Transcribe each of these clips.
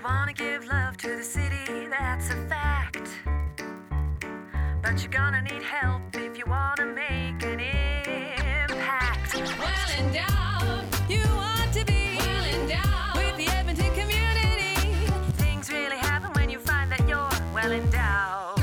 You wanna give love to the city, that's a fact. But you're gonna need help if you wanna make an impact. Well endowed, you want to be well endowed with the Edmonton community. Things really happen when you find that you're well endowed.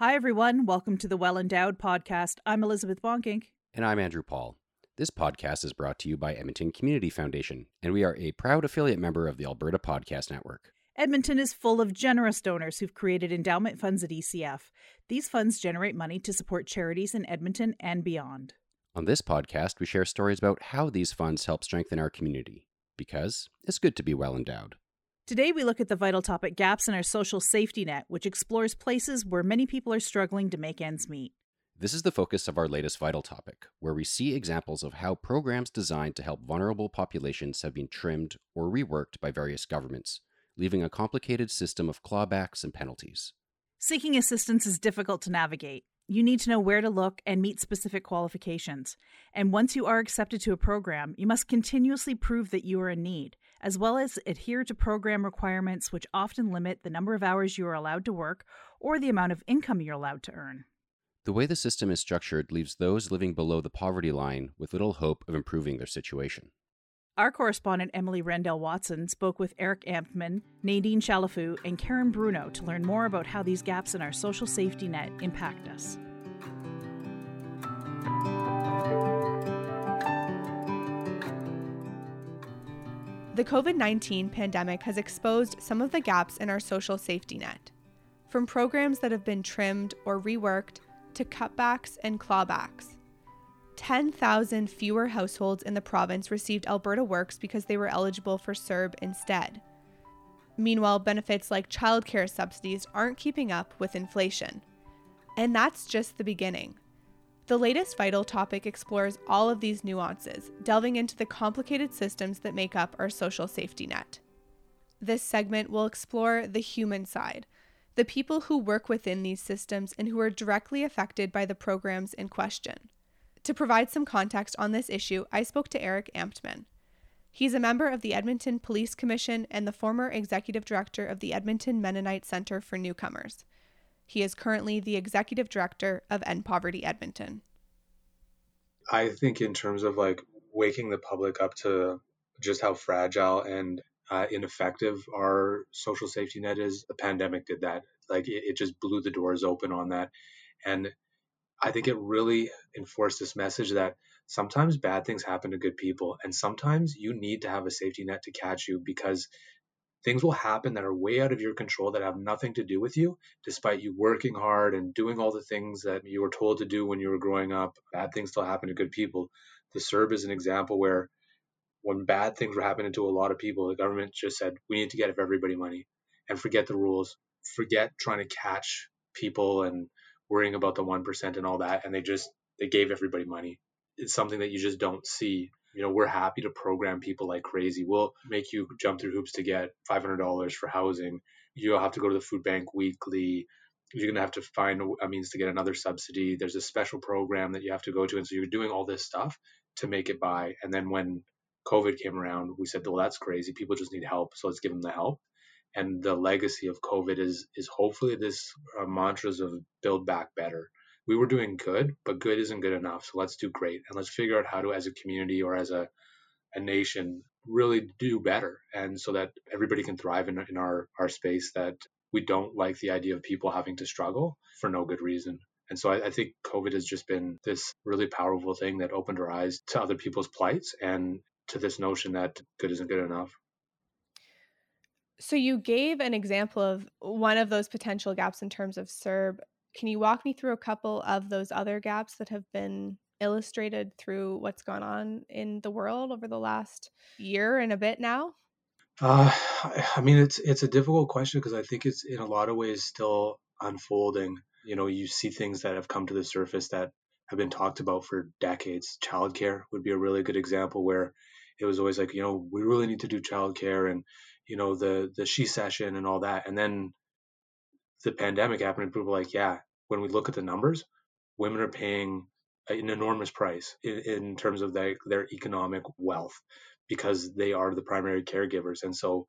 Hi, everyone. Welcome to the Well Endowed podcast. I'm Elizabeth Bonkink. And I'm Andrew Paul. This podcast is brought to you by Edmonton Community Foundation, and we are a proud affiliate member of the Alberta Podcast Network. Edmonton is full of generous donors who've created endowment funds at ECF. These funds generate money to support charities in Edmonton and beyond. On this podcast, we share stories about how these funds help strengthen our community, because it's good to be well endowed. Today, we look at the vital topic gaps in our social safety net, which explores places where many people are struggling to make ends meet. This is the focus of our latest vital topic, where we see examples of how programs designed to help vulnerable populations have been trimmed or reworked by various governments, leaving a complicated system of clawbacks and penalties. Seeking assistance is difficult to navigate. You need to know where to look and meet specific qualifications. And once you are accepted to a program, you must continuously prove that you are in need, as well as adhere to program requirements which often limit the number of hours you are allowed to work or the amount of income you're allowed to earn. The way the system is structured leaves those living below the poverty line with little hope of improving their situation. Our correspondent Emily Rendell Watson spoke with Erick Ambtman, Nadine Chalifoux, and Karen Bruno to learn more about how these gaps in our social safety net impact us. The COVID 19 pandemic has exposed some of the gaps in our social safety net. From programs that have been trimmed or reworked to cutbacks and clawbacks. 10,000 fewer households in the province received Alberta Works because they were eligible for CERB instead. Meanwhile, benefits like childcare subsidies aren't keeping up with inflation. And that's just the beginning. The latest Vital topic explores all of these nuances, delving into the complicated systems that make up our social safety net. This segment will explore the human side, the people who work within these systems and who are directly affected by the programs in question. To provide some context on this issue, I spoke to Erick Ambtman. He's a member of the Edmonton Police Commission and the former executive director of the Edmonton Mennonite Center for Newcomers. He is currently the executive director of End Poverty Edmonton. I think, in terms of like waking the public up to just how fragile and uh, ineffective our social safety net is, the pandemic did that. Like it, it just blew the doors open on that. And I think it really enforced this message that sometimes bad things happen to good people, and sometimes you need to have a safety net to catch you because things will happen that are way out of your control that have nothing to do with you, despite you working hard and doing all the things that you were told to do when you were growing up. Bad things still happen to good people. The CERB is an example where when bad things were happening to a lot of people, the government just said, we need to get everybody money and forget the rules, forget trying to catch people and worrying about the 1% and all that. And they just, they gave everybody money. It's something that you just don't see. You know, we're happy to program people like crazy. We'll make you jump through hoops to get $500 for housing. You'll have to go to the food bank weekly. You're going to have to find a means to get another subsidy. There's a special program that you have to go to. And so you're doing all this stuff to make it by. And then when COVID came around, we said, well, that's crazy. People just need help. So let's give them the help and the legacy of COVID is is hopefully this uh, mantras of build back better. We were doing good, but good isn't good enough. So let's do great, and let's figure out how to, as a community or as a a nation, really do better, and so that everybody can thrive in in our our space. That we don't like the idea of people having to struggle for no good reason. And so I, I, think COVID has just been this really powerful thing that opened our eyes to other people's plights and to this notion that good isn't good enough. So you gave an example of one of those potential gaps in terms of CERB. Can you walk me through a couple of those other gaps that have been illustrated through what's gone on in the world over the last year and a bit now? Uh, I mean, it's it's a difficult question because I think it's in a lot of ways still unfolding. You know, you see things that have come to the surface that have been talked about for decades. Childcare would be a really good example where it was always like, you know, we really need to do childcare and you know the the shecession and all that. And then the pandemic happened and people were like yeah when we look at the numbers women are paying an enormous price in, in terms of their, their economic wealth because they are the primary caregivers. And so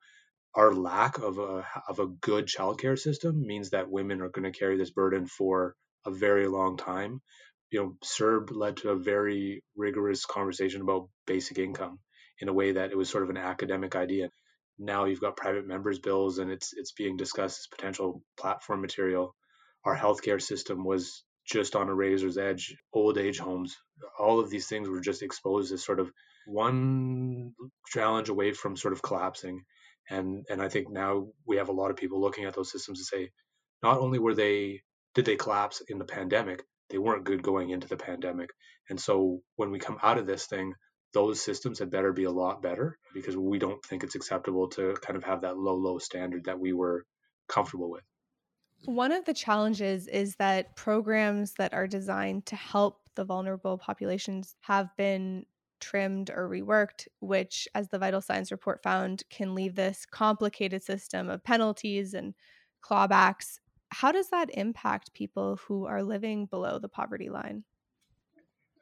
our lack of a of a good childcare system means that women are going to carry this burden for a very long time. You know, CERB led to a very rigorous conversation about basic income in a way that it was sort of an academic idea. Now you've got private members bills and it's it's being discussed as potential platform material. Our healthcare system was just on a razor's edge. Old age homes, all of these things were just exposed as sort of one challenge away from sort of collapsing. And and I think now we have a lot of people looking at those systems to say, not only were they did they collapse in the pandemic, they weren't good going into the pandemic. And so when we come out of this thing, those systems had better be a lot better because we don't think it's acceptable to kind of have that low, low standard that we were comfortable with. One of the challenges is that programs that are designed to help the vulnerable populations have been trimmed or reworked, which, as the Vital Signs report found, can leave this complicated system of penalties and clawbacks. How does that impact people who are living below the poverty line?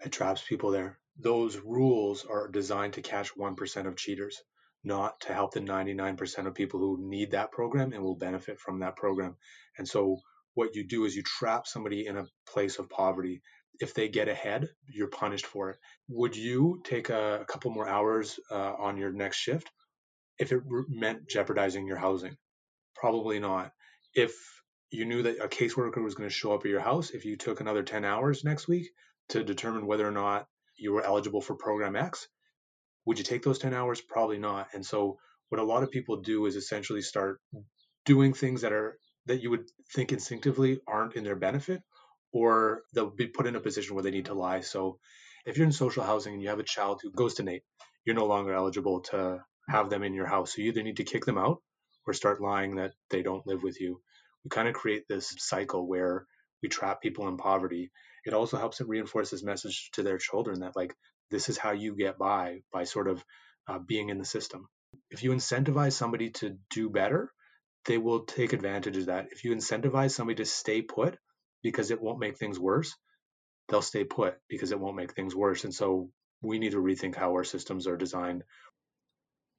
It traps people there those rules are designed to catch 1% of cheaters, not to help the 99% of people who need that program and will benefit from that program. And so what you do is you trap somebody in a place of poverty. If they get ahead, you're punished for it. Would you take a, a couple more hours uh, on your next shift if it meant jeopardizing your housing? Probably not. If you knew that a caseworker was going to show up at your house, if you took another 10 hours next week to determine whether or not you were eligible for program X. Would you take those 10 hours? Probably not. And so what a lot of people do is essentially start doing things that are that you would think instinctively aren't in their benefit or they'll be put in a position where they need to lie. So if you're in social housing and you have a child who goes to Nate, you're no longer eligible to have them in your house. So you either need to kick them out or start lying that they don't live with you. We kind of create this cycle where we trap people in poverty it also helps them reinforce this message to their children that like this is how you get by by sort of uh, being in the system. If you incentivize somebody to do better they will take advantage of that. If you incentivize somebody to stay put because it won't make things worse they'll stay put because it won't make things worse. And so we need to rethink how our systems are designed.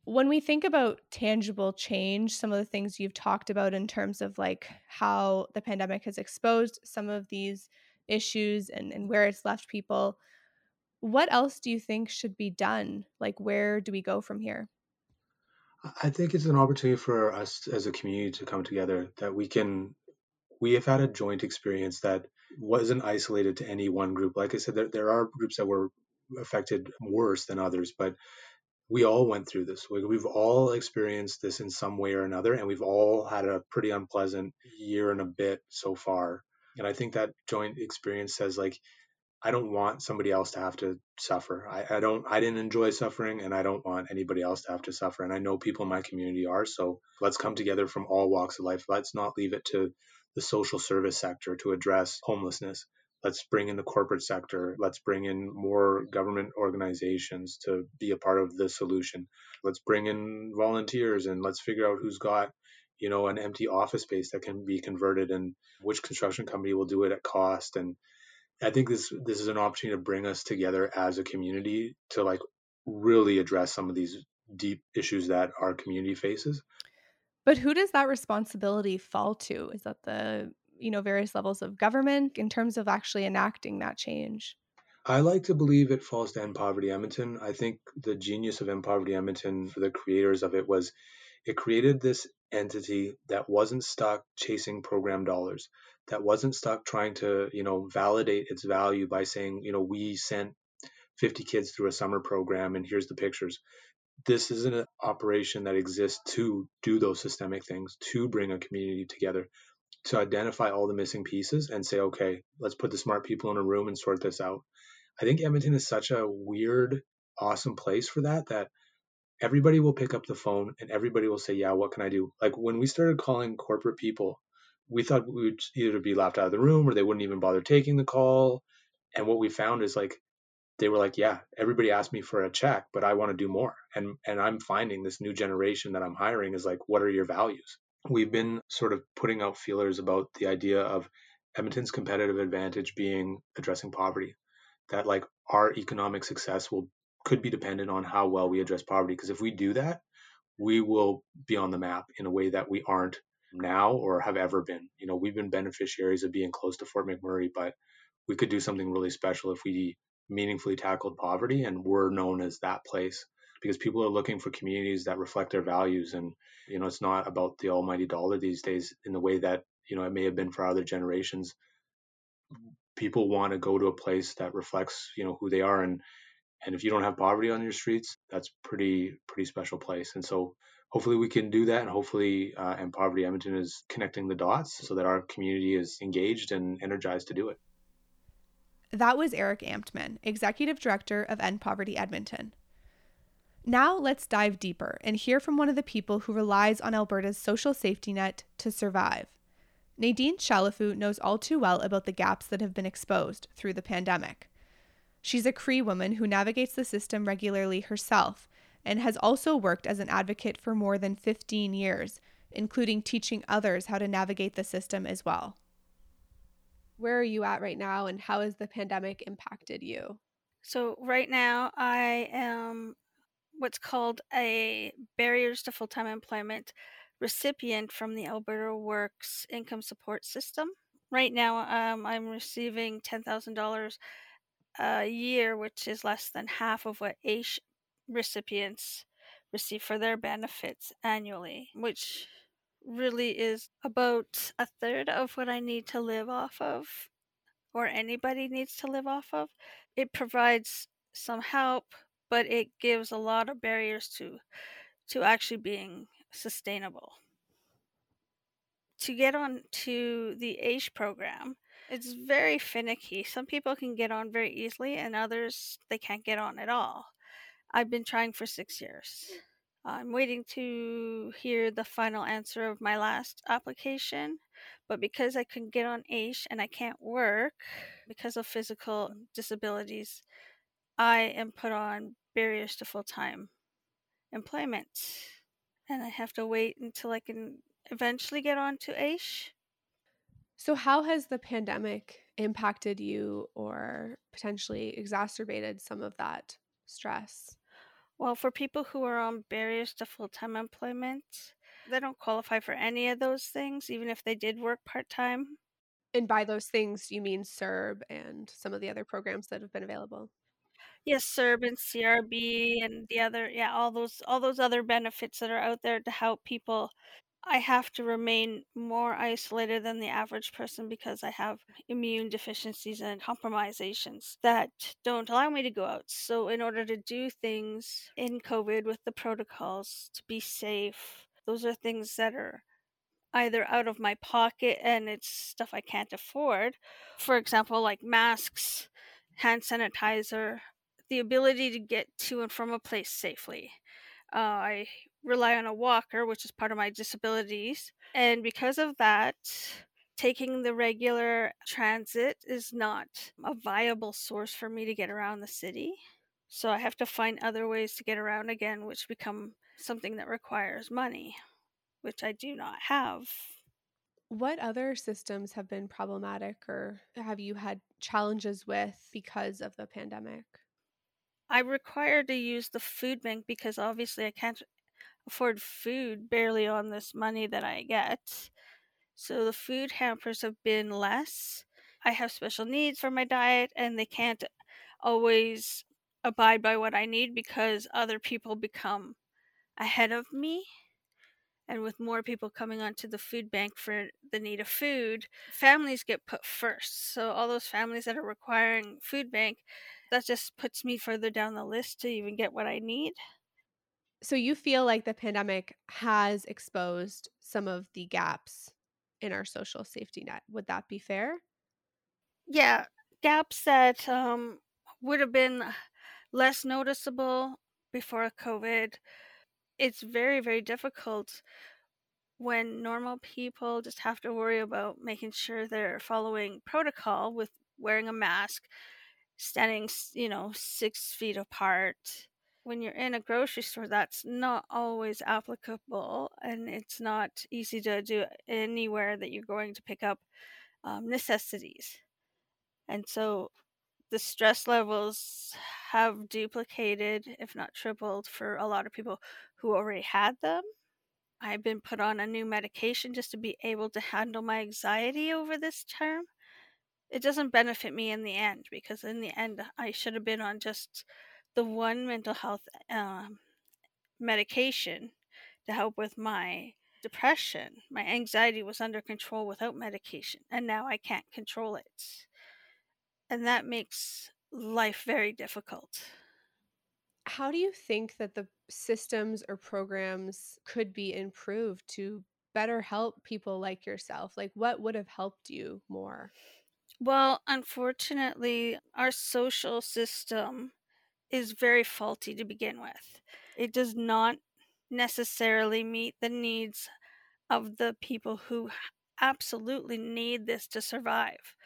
When we think about tangible change, some of the things you've talked about in terms of like how the pandemic has exposed some of these issues and, and where it's left people what else do you think should be done? Like where do we go from here? I think it's an opportunity for us as a community to come together that we can we have had a joint experience that wasn't isolated to any one group. Like i said there, there are groups that were affected worse than others but we all went through this. We've all experienced this in some way or another and we've all had a pretty unpleasant year and a bit so far and I think that joint experience says like, I don't want somebody else to have to suffer. I, I don't I didn't enjoy suffering and I don't want anybody else to have to suffer. And I know people in my community are. So let's come together from all walks of life. Let's not leave it to the social service sector to address homelessness. Let's bring in the corporate sector. Let's bring in more government organizations to be a part of the solution. Let's bring in volunteers and let's figure out who's got you know an empty office space that can be converted and which construction company will do it at cost. And i think this this is an opportunity to bring us together as a community to like really address some of these deep issues that our community faces. But who does that responsibility fall to? Is that the you know various levels of government in terms of actually enacting that change? I like to believe it falls to End Poverty Edmonton. I think the genius of End Poverty Edmonton for the creators of it was it created this entity that wasn't stuck chasing program dollars, that wasn't stuck trying to, you know, validate its value by saying, you know, we sent 50 kids through a summer program and here's the pictures. This is an operation that exists to do those systemic things, to bring a community together, to identify all the missing pieces and say, okay, let's put the smart people in a room and sort this out. I think Edmonton is such a weird, awesome place for that, that everybody will pick up the phone and everybody will say, Yeah, what can I do? Like when we started calling corporate people, we thought we would either be laughed out of the room or they wouldn't even bother taking the call. And what we found is like they were like, Yeah, everybody asked me for a check, but I want to do more. And and I'm finding this new generation that I'm hiring is like, what are your values? We've been sort of putting out feelers about the idea of Edmonton's competitive advantage being addressing poverty. That like our economic success will could be dependent on how well we address poverty. Because if we do that, we will be on the map in a way that we aren't now or have ever been. You know, we've been beneficiaries of being close to Fort McMurray, but we could do something really special if we meaningfully tackled poverty and we're known as that place because people are looking for communities that reflect their values and you know it's not about the almighty dollar these days in the way that you know it may have been for other generations people want to go to a place that reflects you know who they are and and if you don't have poverty on your streets that's pretty pretty special place. And so hopefully we can do that and hopefully uh, end poverty edmonton is connecting the dots so that our community is engaged and energized to do it. That was erick ambtman executive director of end poverty edmonton. Now let's dive deeper and hear from one of the people who relies on alberta's social safety net to survive. Nadine chalifoux knows all too well about the gaps that have been exposed through the pandemic She's a Cree woman who navigates the system regularly herself and has also worked as an advocate for more than 15 years, including teaching others how to navigate the system as well. Where are you at right now, and how has the pandemic impacted you? So, right now, I am what's called a Barriers to Full Time Employment recipient from the Alberta Works Income Support System. Right now, um, I'm receiving $10,000 a year, which is less than half of what AISH recipients receive for their benefits annually, which really is about a third of what I need to live off of, or anybody needs to live off of. It provides some help, but it gives a lot of barriers to to actually being sustainable. To get on to the AISH program, it's very finicky. Some people can get on very easily, and others they can't get on at all. I've been trying for six years. I'm waiting to hear the final answer of my last application, but because I couldn't get on AISH and I can't work because of physical disabilities, I am put on barriers to full time employment. And I have to wait until I can eventually get on to AISH. So, how has the pandemic impacted you or potentially exacerbated some of that stress? Well, for people who are on barriers to full time employment, they don't qualify for any of those things, even if they did work part time. And by those things, you mean CERB and some of the other programs that have been available? Yes, CERB and CRB and the other, yeah, all those all those other benefits that are out there to help people I have to remain more isolated than the average person because I have immune deficiencies and compromisations that don't allow me to go out. So, in order to do things in COVID with the protocols to be safe, those are things that are either out of my pocket and it's stuff I can't afford. For example, like masks, hand sanitizer, the ability to get to and from a place safely. Uh, I rely on a walker, which is part of my disabilities. And because of that, taking the regular transit is not a viable source for me to get around the city. So I have to find other ways to get around again, which become something that requires money, which I do not have. What other systems have been problematic or have you had challenges with because of the pandemic? I require to use the food bank because obviously I can't afford food barely on this money that I get. So the food hampers have been less. I have special needs for my diet, and they can't always abide by what I need because other people become ahead of me. And with more people coming onto the food bank for the need of food, families get put first. So, all those families that are requiring food bank, that just puts me further down the list to even get what I need. So you feel like the pandemic has exposed some of the gaps in our social safety net. Would that be fair? Yeah, gaps that um, would have been less noticeable before COVID. It's very, very difficult when normal people just have to worry about making sure they're following protocol with wearing a mask, standing, you know, six feet apart, when you're in a grocery store, that's not always applicable, and it's not easy to do anywhere that you're going to pick up um, necessities. And so the stress levels have duplicated, if not tripled, for a lot of people who already had them. I've been put on a new medication just to be able to handle my anxiety over this term. It doesn't benefit me in the end because, in the end, I should have been on just the one mental health um, medication to help with my depression. My anxiety was under control without medication, and now I can't control it. And that makes life very difficult. How do you think that the systems or programs could be improved to better help people like yourself? Like, what would have helped you more? Well, unfortunately, our social system is very faulty to begin with. It does not necessarily meet the needs of the people who absolutely need this to survive.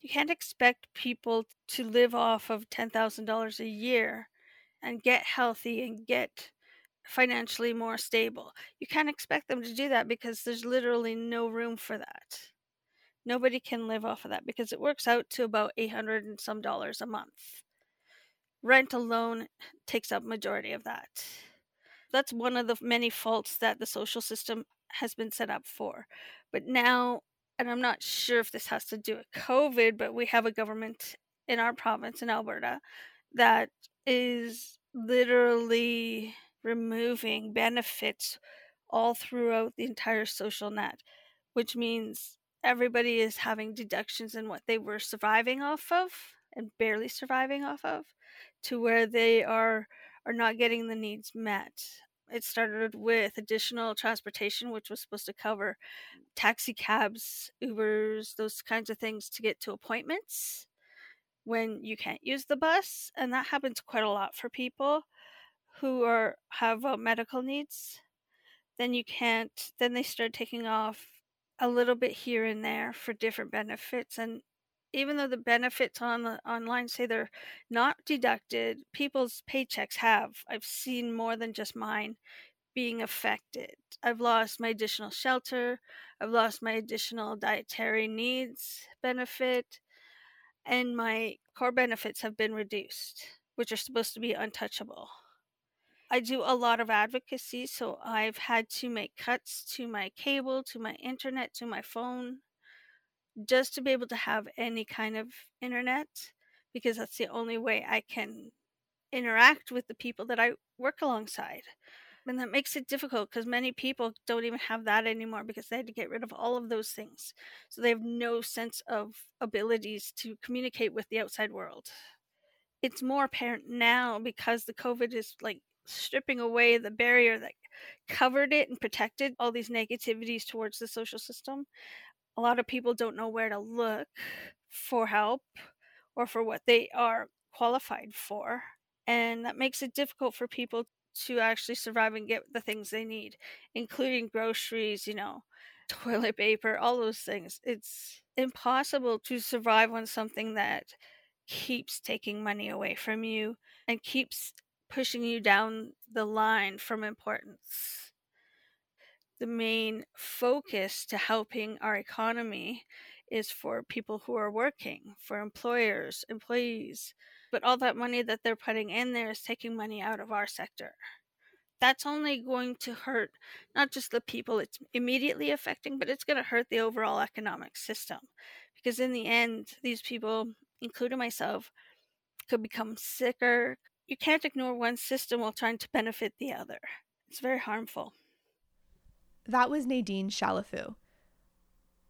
You can't expect people to live off of $10,000 a year and get healthy and get financially more stable. You can't expect them to do that because there's literally no room for that. Nobody can live off of that because it works out to about 800 and some dollars a month. Rent alone takes up majority of that. That's one of the many faults that the social system has been set up for. But now, and I'm not sure if this has to do with COVID, but we have a government in our province in Alberta that is literally removing benefits all throughout the entire social net, which means everybody is having deductions in what they were surviving off of and barely surviving off of to where they are are not getting the needs met. It started with additional transportation, which was supposed to cover taxi cabs, Ubers, those kinds of things to get to appointments when you can't use the bus, and that happens quite a lot for people who are have uh, medical needs. Then you can't. Then they start taking off a little bit here and there for different benefits, and even though the benefits on the online say they're not deducted, people's paychecks have. I've seen more than just mine being affected. I've lost my additional shelter. I've lost my additional dietary needs benefit and my core benefits have been reduced, which are supposed to be untouchable. I do a lot of advocacy, so I've had to make cuts to my cable, to my internet, to my phone, just to be able to have any kind of internet, because that's the only way I can interact with the people that I work alongside. And that makes it difficult because many people don't even have that anymore because they had to get rid of all of those things. So they have no sense of abilities to communicate with the outside world. It's more apparent now because the COVID is like stripping away the barrier that covered it and protected all these negativities towards the social system. A lot of people don't know where to look for help or for what they are qualified for. And that makes it difficult for people to actually survive and get the things they need, including groceries, you know, toilet paper, all those things. It's impossible to survive on something that keeps taking money away from you and keeps pushing you down the line from importance. The main focus to helping our economy is for people who are working, for employers, employees, but all that money that they're putting in there is taking money out of our sector. That's only going to hurt not just the people it's immediately affecting, but it's going to hurt the overall economic system. Because in the end, these people, including myself, could become sicker. You can't ignore one system while trying to benefit the other. It's very harmful. That was Nadine Chalifoux.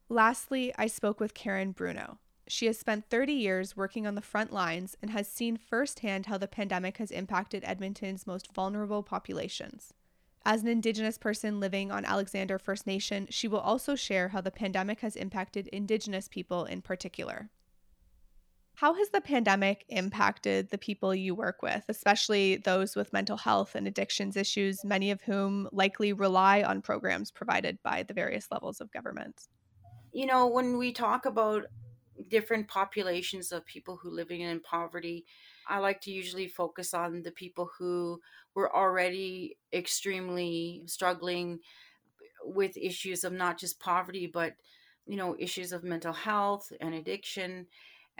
Lastly, I spoke with Karen Bruno. She has spent 30 years working on the front lines and has seen firsthand how the pandemic has impacted Edmonton's most vulnerable populations. As an Indigenous person living on Alexander First Nation, she will also share how the pandemic has impacted Indigenous people in particular. How has the pandemic impacted the people you work with, especially those with mental health and addictions issues, many of whom likely rely on programs provided by the various levels of government? You know, when we talk about different populations of people who living in poverty. I like to usually focus on the people who were already extremely struggling with issues of not just poverty but you know issues of mental health and addiction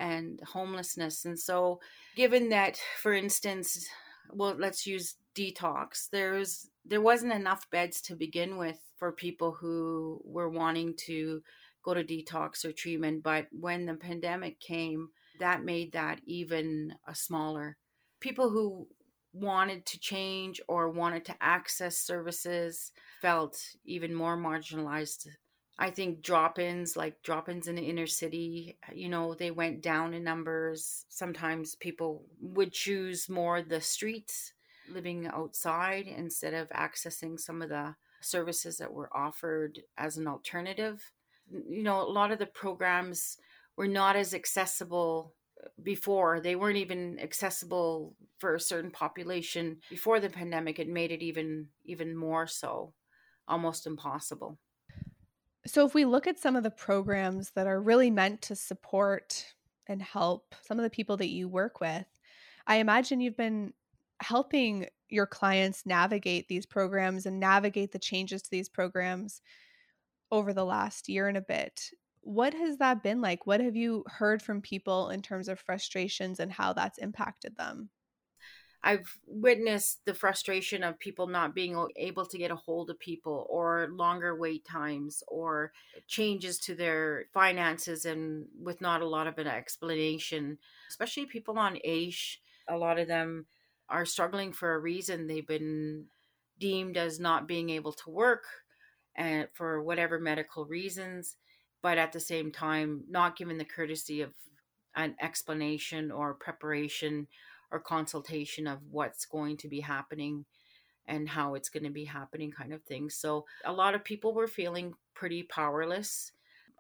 and homelessness. And so, given that, for instance, well, let's use detox. There's there wasn't enough beds to begin with for people who were wanting to go to detox or treatment, but when the pandemic came, that made that even a smaller. People who wanted to change or wanted to access services felt even more marginalized I think drop ins, like drop ins in the inner city, uh, you know, they went down in numbers. Sometimes people would choose more the streets, living outside, instead of accessing some of the services that were offered as an alternative. You know, a lot of the programs were not as accessible uh, before. They weren't even accessible for a certain population before the pandemic. It made it even even more so, almost impossible. So, if we look at some of the programs that are really meant to support and help some of the people that you work with, I imagine you've been helping your clients navigate these programs and navigate the changes to these programs over the last year and a bit. What has that been like? What have you heard from people in terms of frustrations and how that's impacted them? I've witnessed the frustration of people not being able to get a hold of people or longer wait times or changes to their finances and with not a lot of an explanation, especially people on AISH. A lot of them are struggling for a reason. They've been deemed as not being able to work and for whatever medical reasons, but at the same time, not given the courtesy of an explanation or preparation or consultation of what's going to be happening and how it's going to be happening kind of thing. So a lot of people were feeling pretty powerless.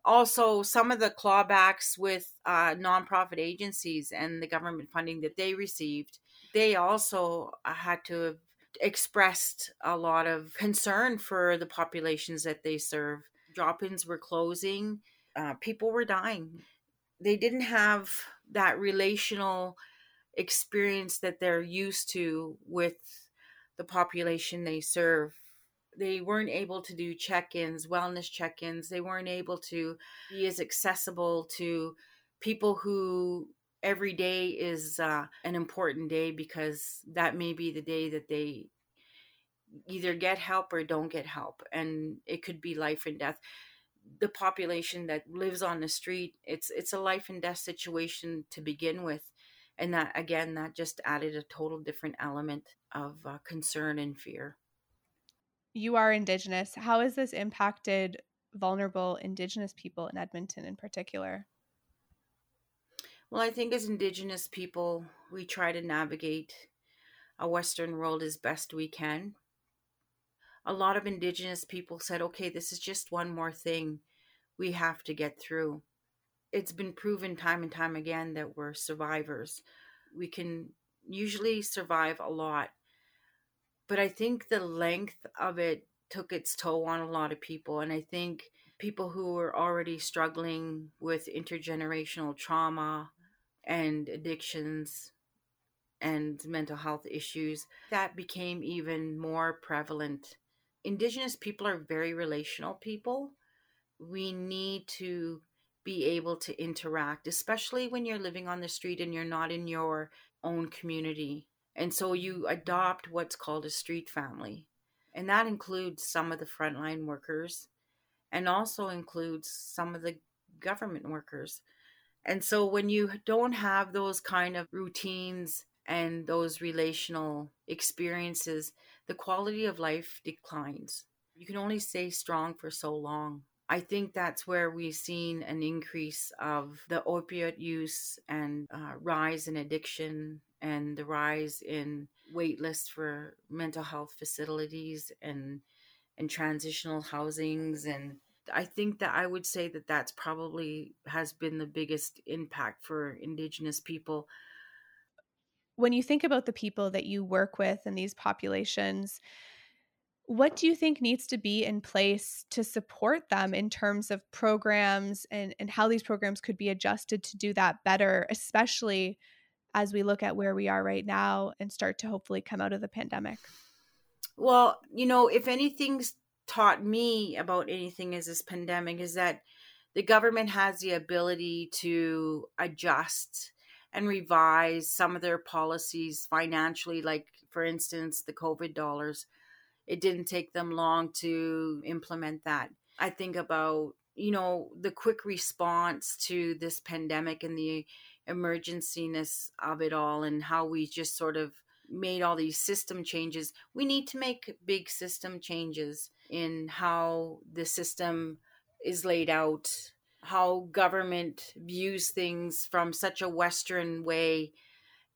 Also, some of the clawbacks with uh, nonprofit agencies and the government funding that they received, they also uh, had to have expressed a lot of concern for the populations that they serve. Drop ins were closing, uh, people were dying. They didn't have that relational experience that they're used to with the population they serve. They weren't able to do check ins, wellness check ins. They weren't able to be as accessible to people who every day is uh, an important day because that may be the day that they either get help or don't get help. And it could be life and death the population that lives on the street it's it's a life and death situation to begin with and that again that just added a total different element of uh, concern and fear. You are indigenous. How has this impacted vulnerable indigenous people in edmonton in particular? Well i think as indigenous people we try to navigate a western world as best we can. A lot of indigenous people said okay this is just one more thing we have to get through it's been proven time and time again that we're survivors. We can usually survive a lot. But I think the length of it took its toll on a lot of people. And I think people who were already struggling with intergenerational trauma and addictions and mental health issues, that became even more prevalent. Indigenous people are very relational people. We need to be able to interact, especially when you're living on the street and you're not in your own community. And so you adopt what's called a street family. And that includes some of the frontline workers and also includes some of the government workers. And so when you don't have those kind of routines and those relational experiences, the quality of life declines. You can only stay strong for so long. I think that's where we've seen an increase of the opioid use and uh, rise in addiction and the rise in wait lists for mental health facilities and and transitional housings and I think that I would say that that's probably has been the biggest impact for indigenous people. When you think about the people that you work with in these populations, what do you think needs to be in place to support them in terms of programs and, and how these programs could be adjusted to do that better, especially as we look at where we are right now and start to hopefully come out of the pandemic? Well, you know, if anything's taught me about anything is this pandemic is that the government has the ability to adjust and revise some of their policies financially, like, for instance, the COVID dollars. It didn't take them long to implement that. I think about, you know, the quick response to this pandemic and the emergenciness of it all and how we just sort of made all these system changes. We need to make big system changes in how the system is laid out, how government views things from such a Western way.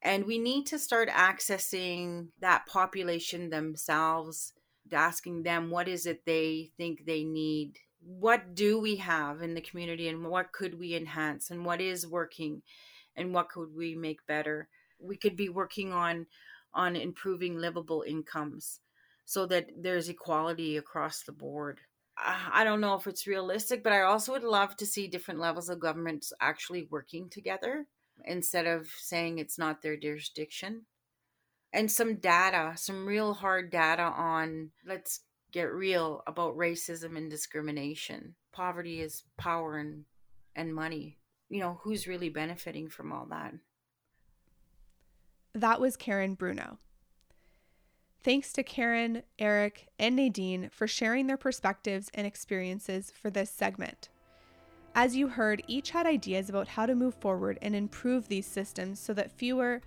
And we need to start accessing that population themselves, asking them what is it they think they need. What do we have in the community and what could we enhance and what is working and what could we make better? We could be working on on improving livable incomes so that there's equality across the board. Ah, I don't know if it's realistic, but I also would love to see different levels of governments actually working together instead of saying it's not their jurisdiction. And some data, some real hard data on let's get real about racism and discrimination. Poverty is power and and money. You know, who's really benefiting from all that? That was Karen Bruno. Thanks to Karen, Erick, and Nadine for sharing their perspectives and experiences for this segment. As you heard, each had ideas about how to move forward and improve these systems so that fewer,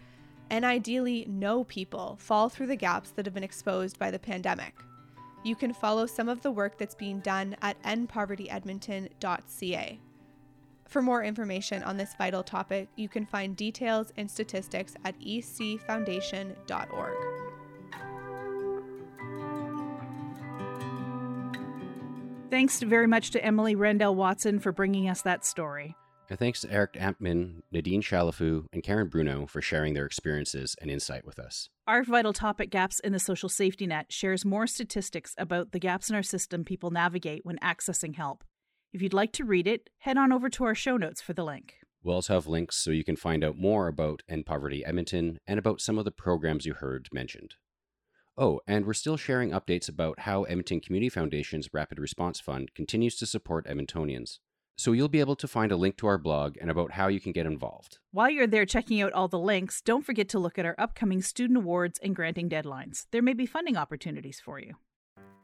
and ideally no people, fall through the gaps that have been exposed by the pandemic. You can follow some of the work that's being done at endpovertyedmonton.ca. For more information on this vital topic, you can find details and statistics at ecfoundation.org. Thanks very much to Emily Rendell Watson for bringing us that story. And thanks to Erick Ambtman, Nadine Chalifoux, and Karen Bruno for sharing their experiences and insight with us. Our vital topic, Gaps in the Social Safety Net, shares more statistics about the gaps in our system people navigate when accessing help. If you'd like to read it, head on over to our show notes for the link. We'll also have links so you can find out more about End Poverty Edmonton and about some of the programs you heard mentioned. Oh, and we're still sharing updates about how Edmonton Community Foundation's Rapid Response Fund continues to support Edmontonians. So you'll be able to find a link to our blog and about how you can get involved. While you're there checking out all the links, don't forget to look at our upcoming student awards and granting deadlines. There may be funding opportunities for you.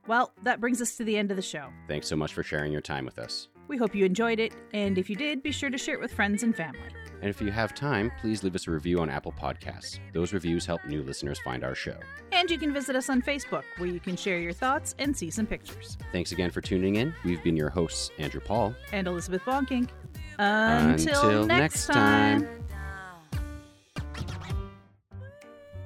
Well, that brings us to the end of the show. Thanks so much for sharing your time with us. We hope you enjoyed it, and if you did, be sure to share it with friends and family. And if you have time, please leave us a review on Apple Podcasts. Those reviews help new listeners find our show. And you can visit us on Facebook, where you can share your thoughts and see some pictures. Thanks again for tuning in. We've been your hosts, Andrew Paul. And Elizabeth Bonkink. Until, Until next next time. time.